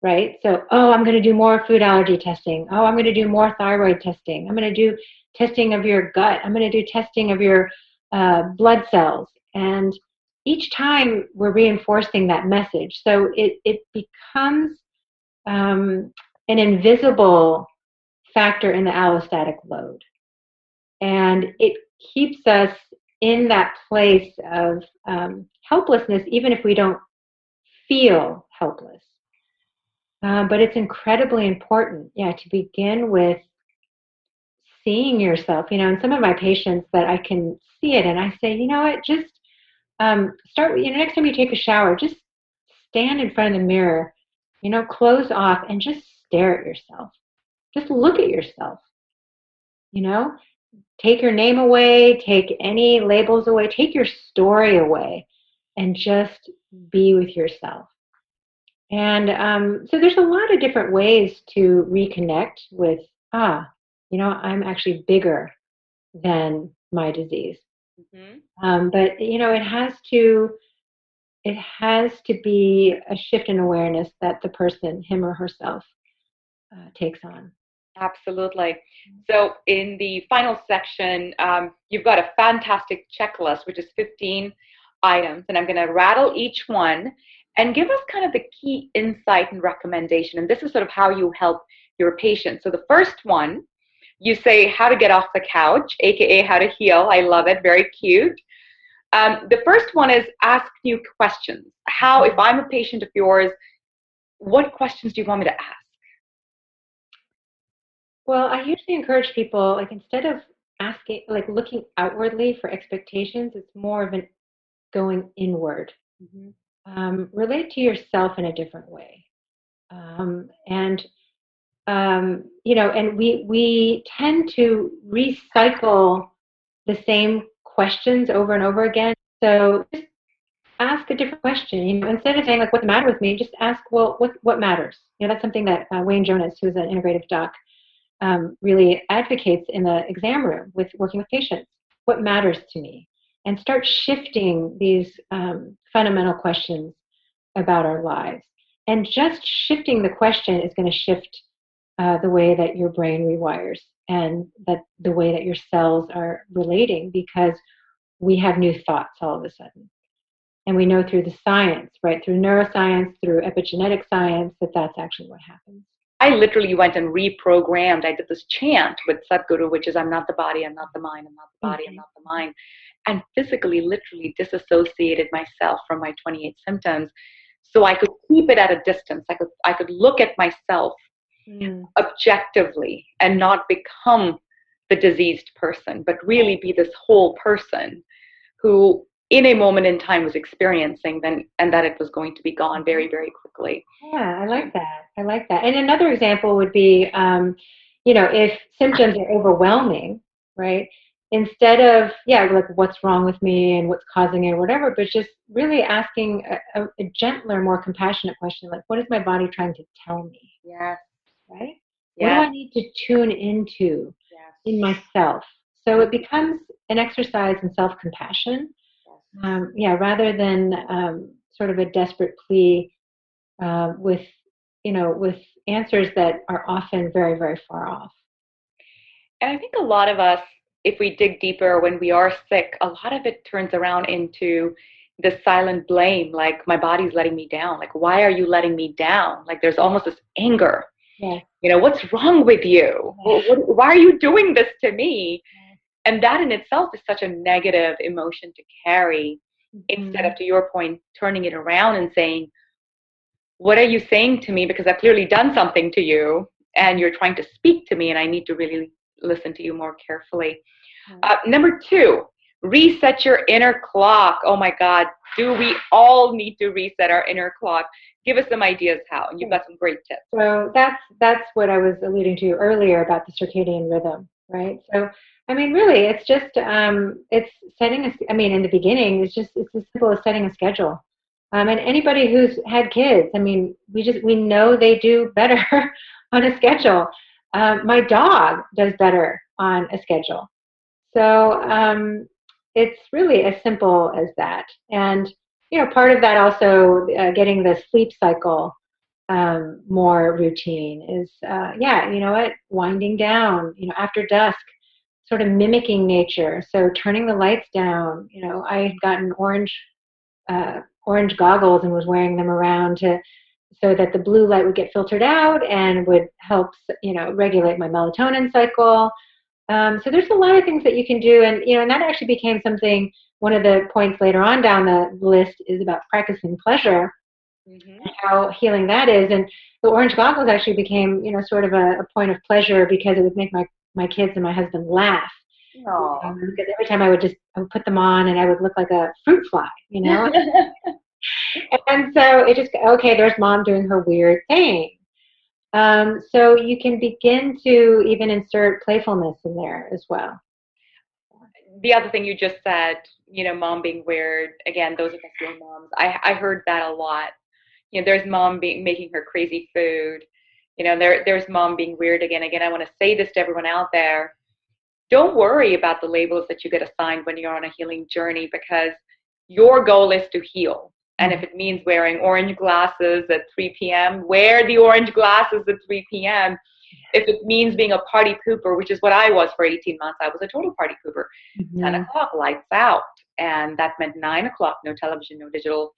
C: Right? So, oh, I'm going to do more food allergy testing. Oh, I'm going to do more thyroid testing. I'm going to do testing of your gut. I'm going to do testing of your uh, blood cells. And each time we're reinforcing that message. So it, it becomes um, an invisible factor in the allostatic load. And it keeps us in that place of um, helplessness, even if we don't feel helpless. Uh, but it's incredibly important, yeah, to begin with seeing yourself. You know, in some of my patients that I can see it, and I say, you know what, just um, start. You know, next time you take a shower, just stand in front of the mirror. You know, close off and just stare at yourself. Just look at yourself. You know, take your name away, take any labels away, take your story away, and just be with yourself. And um, so there's a lot of different ways to reconnect with, ah, you know, I'm actually bigger than my disease. Mm-hmm. Um, but you know, it has to, it has to be a shift in awareness that the person, him or herself, uh, takes on.
B: Absolutely. Mm-hmm. So, in the final section, um, you've got a fantastic checklist, which is 15 items, and I'm going to rattle each one and give us kind of the key insight and recommendation. And this is sort of how you help your patient. So, the first one, you say how to get off the couch, aka how to heal. I love it, very cute. Um, the first one is ask new questions. How, if I'm a patient of yours, what questions do you want me to ask?
C: Well, I usually encourage people, like instead of asking, like looking outwardly for expectations, it's more of an going inward. Mm-hmm. Um, relate to yourself in a different way. Um, and um, you know, and we we tend to recycle the same questions over and over again. So just ask a different question. You know, instead of saying like, "What's the matter with me?" just ask, "Well, what what matters?" You know, that's something that uh, Wayne Jonas, who's an integrative doc, um, really advocates in the exam room with working with patients. What matters to me? And start shifting these um, fundamental questions about our lives. And just shifting the question is going to shift uh, the way that your brain rewires and that the way that your cells are relating because we have new thoughts all of a sudden. And we know through the science, right, through neuroscience, through epigenetic science, that that's actually what happens.
B: I literally went and reprogrammed. I did this chant with Sadhguru, which is I'm not the body, I'm not the mind, I'm not the body, mm-hmm. I'm not the mind. And physically, literally disassociated myself from my 28 symptoms so I could keep it at a distance. I could I could look at myself mm. objectively and not become the diseased person, but really be this whole person who in a moment in time was experiencing then and that it was going to be gone very very quickly
C: yeah i like that i like that and another example would be um, you know if symptoms are overwhelming right instead of yeah like what's wrong with me and what's causing it or whatever but just really asking a, a, a gentler more compassionate question like what is my body trying to tell me
B: yes
C: right yes. what do i need to tune into yes. in myself so it becomes an exercise in self-compassion. Um, yeah rather than um, sort of a desperate plea uh, with you know with answers that are often very very far off
B: and i think a lot of us if we dig deeper when we are sick, a lot of it turns around into the silent blame, like my body's letting me down. Like, why are you letting me down? Like, there's almost this anger. Yeah. You know, what's wrong with you? Yeah. Why are you doing this to me? And that in itself is such a negative emotion to carry. Mm-hmm. Instead of, to your point, turning it around and saying, What are you saying to me? Because I've clearly done something to you and you're trying to speak to me, and I need to really listen to you more carefully. Uh, number two, reset your inner clock. Oh my God, do we all need to reset our inner clock? Give us some ideas how, and you've got some great tips.
C: So that's that's what I was alluding to earlier about the circadian rhythm, right? So I mean, really, it's just um, it's setting a. I mean, in the beginning, it's just it's as simple as setting a schedule. Um, and anybody who's had kids, I mean, we just we know they do better on a schedule. Um, my dog does better on a schedule. So um, it's really as simple as that. And you know, part of that also uh, getting the sleep cycle um, more routine is, uh, yeah, you know what, winding down, you know, after dusk, sort of mimicking nature. So turning the lights down. You know, I had gotten orange, uh, orange goggles and was wearing them around to so that the blue light would get filtered out and would help, you know, regulate my melatonin cycle. Um, so there's a lot of things that you can do, and you know, and that actually became something. One of the points later on down the list is about practicing pleasure mm-hmm. and how healing that is. And the orange goggles actually became, you know, sort of a, a point of pleasure because it would make my my kids and my husband laugh. Um, because every time I would just I would put them on and I would look like a fruit fly, you know. and so it just okay. There's mom doing her weird thing. Um, so you can begin to even insert playfulness in there as well.
B: The other thing you just said, you know, mom being weird. Again, those of us who are moms, I I heard that a lot. You know, there's mom being making her crazy food. You know, there there's mom being weird again. Again, I want to say this to everyone out there don't worry about the labels that you get assigned when you're on a healing journey because your goal is to heal. And if it means wearing orange glasses at 3 p.m., wear the orange glasses at 3 p.m. If it means being a party pooper, which is what I was for 18 months, I was a total party pooper. Mm-hmm. 10 o'clock, lights out. And that meant 9 o'clock, no television, no digital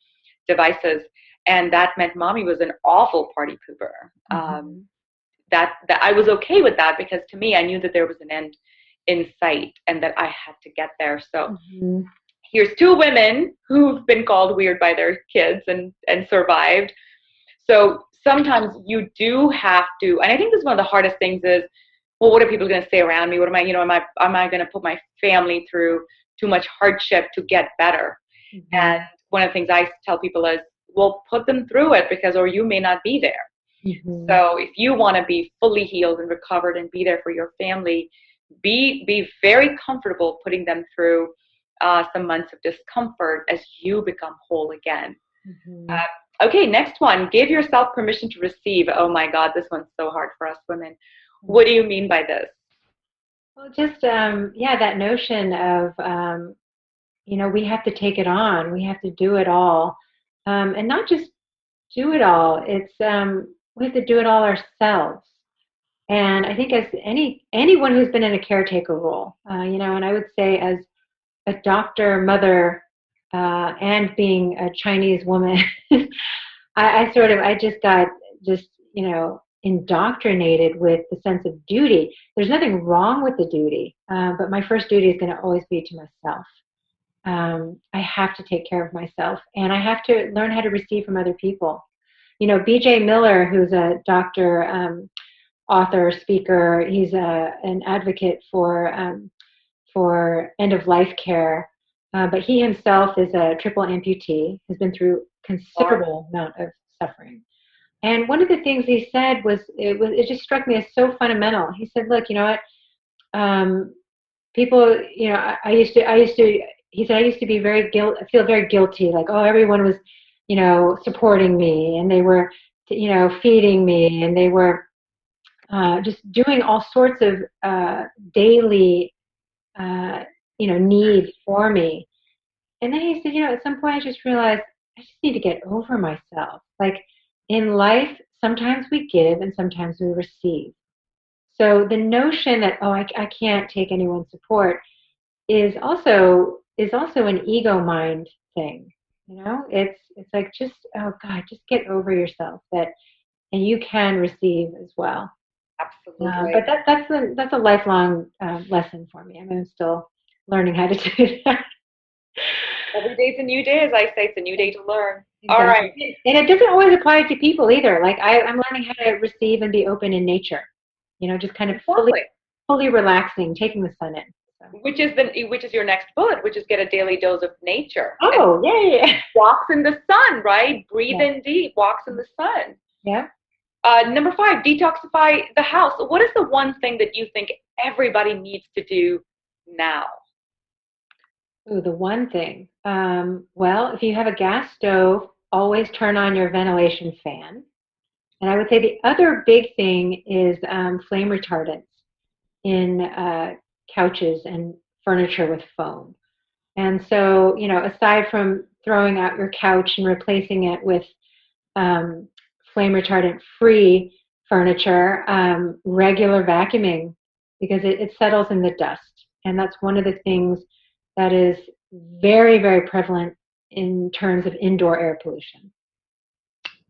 B: devices. And that meant mommy was an awful party pooper. Mm-hmm. Um, that, that I was okay with that because to me, I knew that there was an end in sight and that I had to get there. So mm-hmm. here's two women who've been called weird by their kids and, and survived. So sometimes you do have to, and I think this is one of the hardest things is, well, what are people going to say around me? What am I, you know, am I, am I going to put my family through too much hardship to get better? Mm-hmm. And one of the things I tell people is, well, put them through it because, or you may not be there. Mm-hmm. So if you want to be fully healed and recovered and be there for your family, be be very comfortable putting them through uh, some months of discomfort as you become whole again. Mm-hmm. Uh, okay, next one. Give yourself permission to receive. Oh my God, this one's so hard for us women. What do you mean by this?
C: Well, just um, yeah, that notion of um, you know we have to take it on. We have to do it all, um, and not just do it all. It's um, we have to do it all ourselves. And I think as any anyone who's been in a caretaker role, uh, you know, and I would say as a doctor, mother, uh, and being a Chinese woman, I, I sort of I just got just you know indoctrinated with the sense of duty. There's nothing wrong with the duty, uh, but my first duty is going to always be to myself. Um, I have to take care of myself, and I have to learn how to receive from other people. You know, B.J. Miller, who's a doctor. Um, author, speaker. He's a, an advocate for um, for end of life care, uh, but he himself is a triple amputee. Has been through considerable amount of suffering. And one of the things he said was it was it just struck me as so fundamental. He said, "Look, you know what? Um, people, you know, I, I used to, I used to." He said, "I used to be very guilt, feel very guilty, like oh, everyone was, you know, supporting me, and they were, you know, feeding me, and they were." Uh, just doing all sorts of uh, daily, uh, you know, needs for me. And then he said, you know, at some point I just realized I just need to get over myself. Like in life, sometimes we give and sometimes we receive. So the notion that oh, I, I can't take anyone's support is also is also an ego mind thing. You know, it's it's like just oh God, just get over yourself that, and you can receive as well.
B: Absolutely.
C: Uh, but that, that's a that's a lifelong uh, lesson for me. I mean, I'm still learning how to do that.
B: Every day's a new day, as I say. It's a new day to learn. Exactly. All right.
C: And it doesn't always apply to people either. Like I, I'm learning how to receive and be open in nature. You know, just kind of fully, fully relaxing, taking the sun in.
B: Which is the which is your next bullet, which is get a daily dose of nature.
C: Oh, yeah, yeah.
B: Walks in the sun, right? Breathe yeah. in deep. Walks in the sun.
C: Yeah.
B: Uh, number five, detoxify the house. What is the one thing that you think everybody needs to do now?
C: Ooh, the one thing. Um, well, if you have a gas stove, always turn on your ventilation fan. And I would say the other big thing is um, flame retardants in uh, couches and furniture with foam. And so, you know, aside from throwing out your couch and replacing it with um, flame retardant free furniture, um, regular vacuuming because it, it settles in the dust. And that's one of the things that is very, very prevalent in terms of indoor air pollution.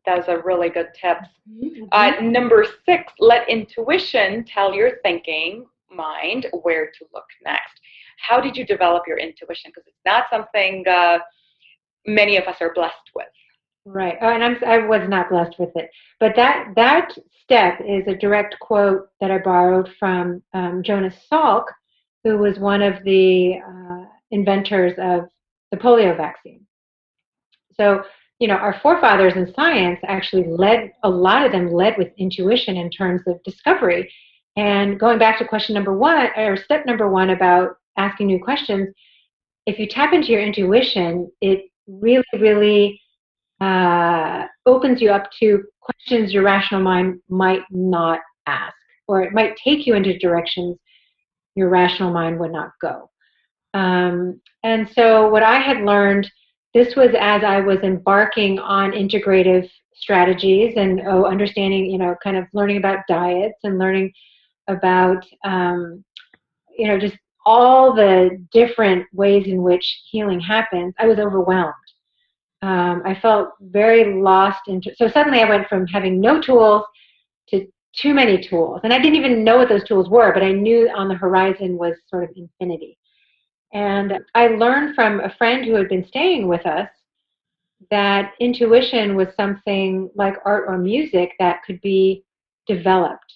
B: Those are really good tips. Mm-hmm. Uh, number six, let intuition tell your thinking mind where to look next. How did you develop your intuition? Because it's not something uh, many of us are blessed with.
C: Right. Oh, and I'm, I was not blessed with it. But that, that step is a direct quote that I borrowed from um, Jonas Salk, who was one of the uh, inventors of the polio vaccine. So, you know, our forefathers in science actually led, a lot of them led with intuition in terms of discovery. And going back to question number one, or step number one about asking new questions, if you tap into your intuition, it really, really uh, opens you up to questions your rational mind might not ask, or it might take you into directions your rational mind would not go. Um, and so, what I had learned, this was as I was embarking on integrative strategies and oh, understanding, you know, kind of learning about diets and learning about, um, you know, just all the different ways in which healing happens. I was overwhelmed um, I felt very lost. Into, so suddenly I went from having no tools to too many tools. And I didn't even know what those tools were, but I knew on the horizon was sort of infinity. And I learned from a friend who had been staying with us that intuition was something like art or music that could be developed,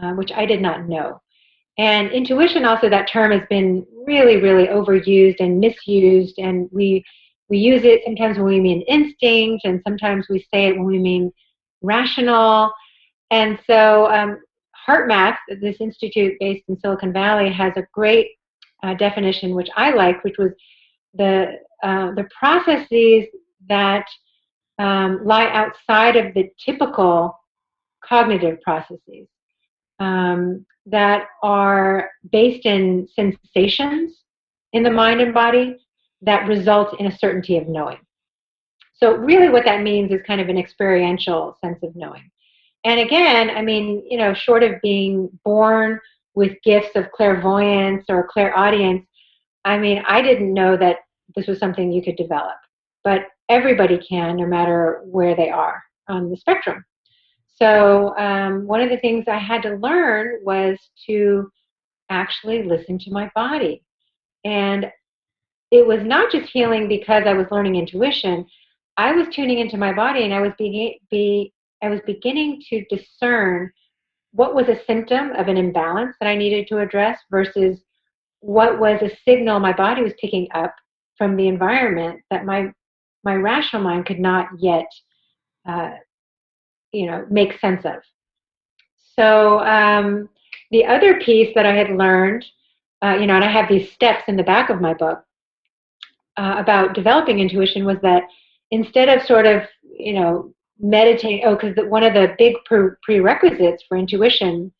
C: uh, which I did not know. And intuition, also, that term has been really, really overused and misused. And we we use it sometimes when we mean instinct, and sometimes we say it when we mean rational. And so, um, HeartMath, this institute based in Silicon Valley, has a great uh, definition, which I like, which was the uh, the processes that um, lie outside of the typical cognitive processes um, that are based in sensations in the mind and body that result in a certainty of knowing. So, really, what that means is kind of an experiential sense of knowing. And again, I mean, you know, short of being born with gifts of clairvoyance or clairaudience, I mean, I didn't know that this was something you could develop. But everybody can, no matter where they are on the spectrum. So, um, one of the things I had to learn was to actually listen to my body. And it was not just healing because I was learning intuition. I was tuning into my body and I was being be I was beginning to discern what was a symptom of an imbalance that I needed to address versus what was a signal my body was picking up from the environment that my my rational mind could not yet uh, you know make sense of. So um, the other piece that I had learned, uh, you know, and I have these steps in the back of my book uh, about developing intuition was that instead of sort of you know meditating oh because one of the big pre- prerequisites for intuition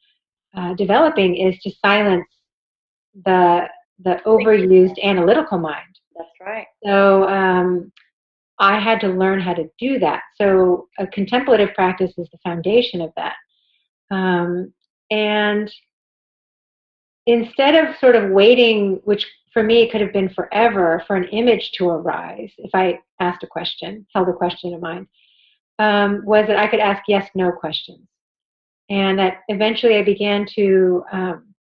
C: uh, developing is to silence the the overused analytical mind.
B: That's right.
C: So um, i had to learn how to do that so a contemplative practice is the foundation of that um, and instead of sort of waiting which for me, could have been forever for an image to arise if I asked a question, held a question in mind, um, was that I could ask yes no questions. And that eventually I began to, um,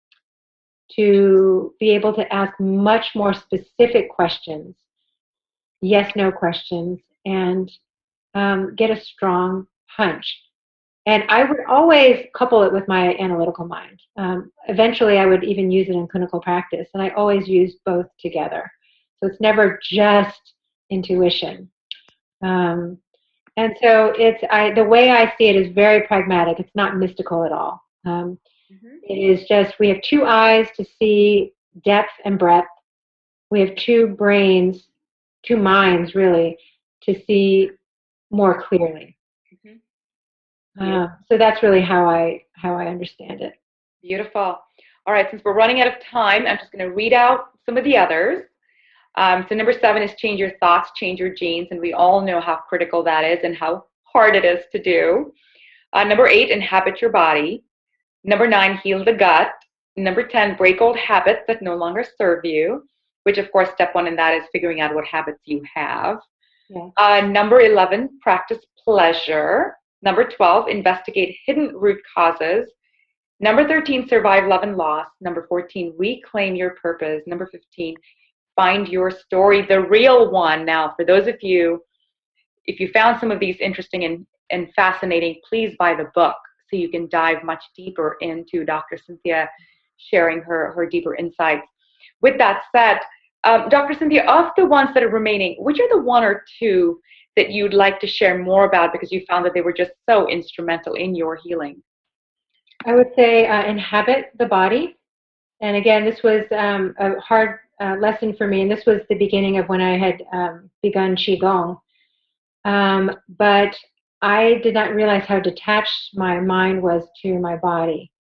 C: to be able to ask much more specific questions, yes no questions, and um, get a strong hunch. And I would always couple it with my analytical mind. Um, eventually, I would even use it in clinical practice, and I always use both together. So it's never just intuition. Um, and so it's I, the way I see it is very pragmatic. It's not mystical at all. Um, mm-hmm. it is just we have two eyes to see depth and breadth. We have two brains, two minds really, to see more clearly. Uh, so that's really how I how I understand it.
B: Beautiful. All right, since we're running out of time, I'm just going to read out some of the others. Um, so number seven is change your thoughts, change your genes, and we all know how critical that is and how hard it is to do. Uh, number eight, inhabit your body. Number nine, heal the gut. Number 10, break old habits that no longer serve you, which of course, step one in that is figuring out what habits you have. Yeah. Uh, number 11, practice pleasure. Number 12, investigate hidden root causes. Number 13, survive love and loss. Number 14, reclaim your purpose. Number 15, find your story, the real one. Now, for those of you, if you found some of these interesting and, and fascinating, please buy the book so you can dive much deeper into Dr. Cynthia sharing her, her deeper insights. With that said, um, Dr. Cynthia, of the ones that are remaining, which are the one or two that you'd like to share more about because you found that they were just so instrumental in your healing?
C: I would say uh, inhabit the body. And again, this was um, a hard uh, lesson for me, and this was the beginning of when I had um, begun Qigong. Um, but I did not realize how detached my mind was to my body,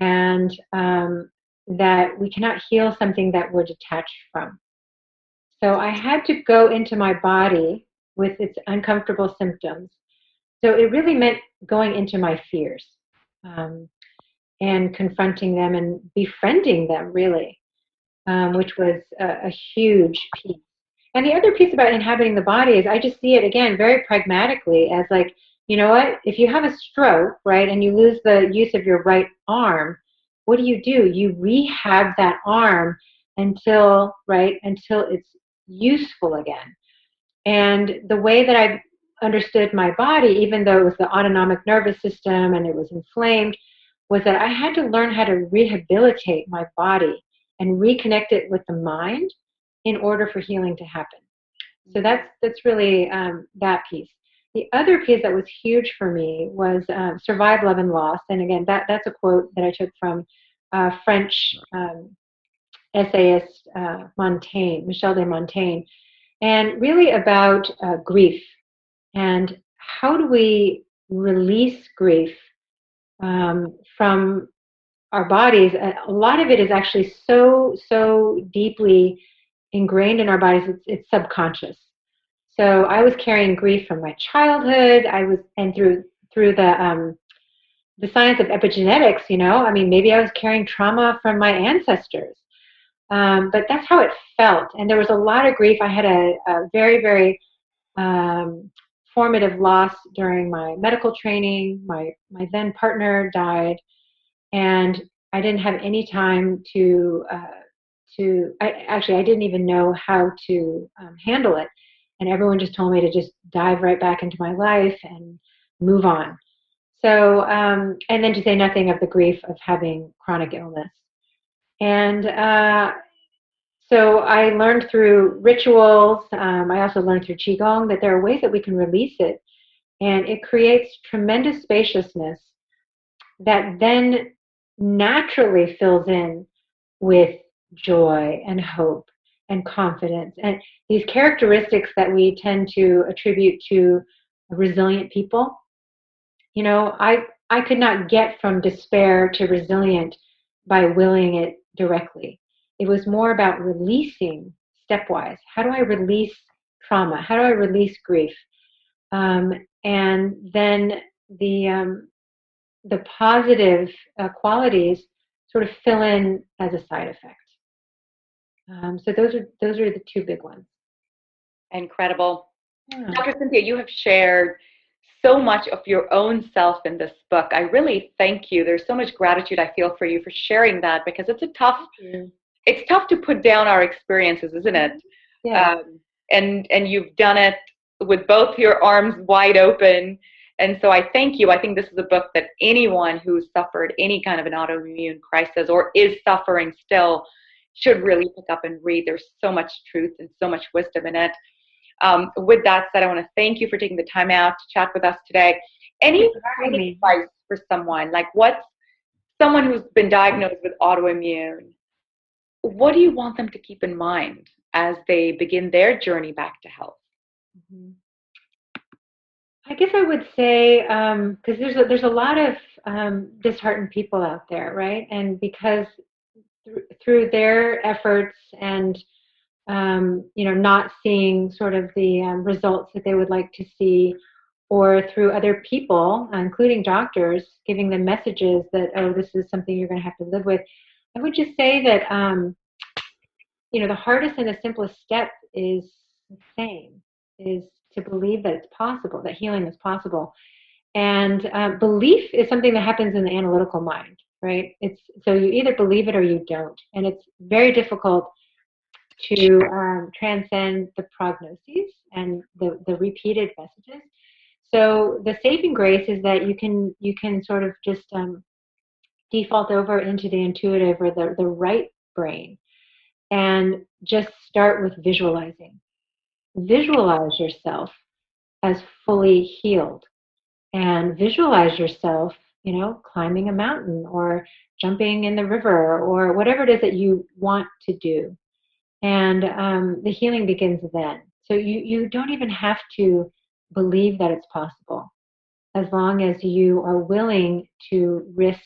C: and um, that we cannot heal something that we're detached from. So I had to go into my body with its uncomfortable symptoms. So it really meant going into my fears um, and confronting them and befriending them, really um, which was a, a huge piece. And the other piece about inhabiting the body is I just see it again very pragmatically as like, you know what, if you have a stroke, right, and you lose the use of your right arm, what do you do? You rehab that arm until, right, until it's useful again. And the way that I understood my body, even though it was the autonomic nervous system and it was inflamed, was that I had to learn how to rehabilitate my body and reconnect it with the mind in order for healing to happen. So that's that's really um, that piece. The other piece that was huge for me was uh, survive, love, and loss. And again, that that's a quote that I took from uh, French um, essayist uh, Montaigne, Michel de Montaigne, and really about uh, grief and how do we release grief um, from our bodies, a lot of it is actually so, so deeply ingrained in our bodies, it's, it's subconscious. So I was carrying grief from my childhood. I was, and through through the um, the science of epigenetics, you know, I mean, maybe I was carrying trauma from my ancestors, um, but that's how it felt. And there was a lot of grief. I had a, a very, very um, formative loss during my medical training. My my then partner died and I didn't have any time to uh, to. I, actually, I didn't even know how to um, handle it, and everyone just told me to just dive right back into my life and move on. So, um, and then to say nothing of the grief of having chronic illness, and uh, so I learned through rituals. Um, I also learned through qigong that there are ways that we can release it, and it creates tremendous spaciousness that then naturally fills in with joy and hope and confidence. And these characteristics that we tend to attribute to resilient people you know i i could not get from despair to resilient by willing it directly. It was more about releasing stepwise. How do i release trauma? How do i release grief? Um, and then the um, the positive uh, qualities sort of fill in as a side effect. Um, so those are those are the two big ones.
B: Incredible, yeah. Dr. Cynthia. You have shared so much of your own self in this book. I really thank you. There's so much gratitude I feel for you for sharing that because it's a tough. It's tough to put down our experiences, isn't it?
C: Yeah. Um,
B: and and you've done it with both your arms wide open and so I thank you. I think this is a book that anyone who's suffered any kind of an autoimmune crisis or is suffering still should really pick up and read. There's so much truth and so much wisdom in it. Um, with that said, I want to thank you for taking the time out to chat with us today. Any advice for someone, like what's someone who's been diagnosed with autoimmune, what do you want them to keep in mind as they begin their journey back to health? Mm-hmm.
C: I guess I would say because um, there's a, there's a lot of um, disheartened people out there, right? And because th- through their efforts and um, you know not seeing sort of the um, results that they would like to see, or through other people, including doctors, giving them messages that oh this is something you're going to have to live with, I would just say that um, you know the hardest and the simplest step is the same is to believe that it's possible, that healing is possible. And uh, belief is something that happens in the analytical mind, right? It's so you either believe it or you don't, and it's very difficult to um, transcend the prognoses and the, the repeated messages. So the saving grace is that you can you can sort of just um, default over into the intuitive or the, the right brain and just start with visualizing. Visualize yourself as fully healed and visualize yourself, you know, climbing a mountain or jumping in the river or whatever it is that you want to do. And um, the healing begins then. So you, you don't even have to believe that it's possible as long as you are willing to risk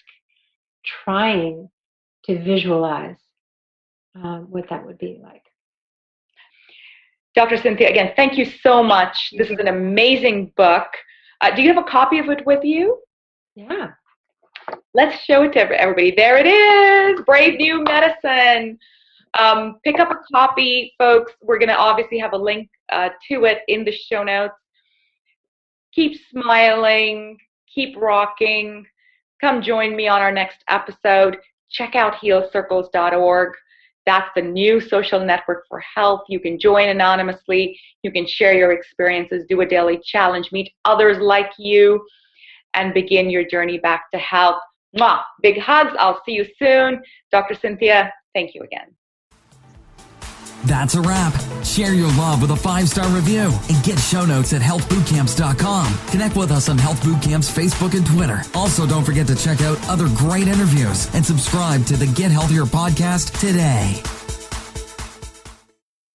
C: trying to visualize um, what that would be like.
B: Dr. Cynthia, again, thank you so much. This is an amazing book. Uh, do you have a copy of it with you?
C: Yeah.
B: Let's show it to everybody. There it is Brave New Medicine. Um, pick up a copy, folks. We're going to obviously have a link uh, to it in the show notes. Keep smiling, keep rocking. Come join me on our next episode. Check out healcircles.org. That's the new social network for health. You can join anonymously. You can share your experiences, do a daily challenge, meet others like you, and begin your journey back to health. Mwah! Big hugs. I'll see you soon. Dr. Cynthia, thank you again.
A: That's a wrap. Share your love with a five star review and get show notes at healthbootcamps.com. Connect with us on Health Bootcamps Facebook and Twitter. Also, don't forget to check out other great interviews and subscribe to the Get Healthier podcast today.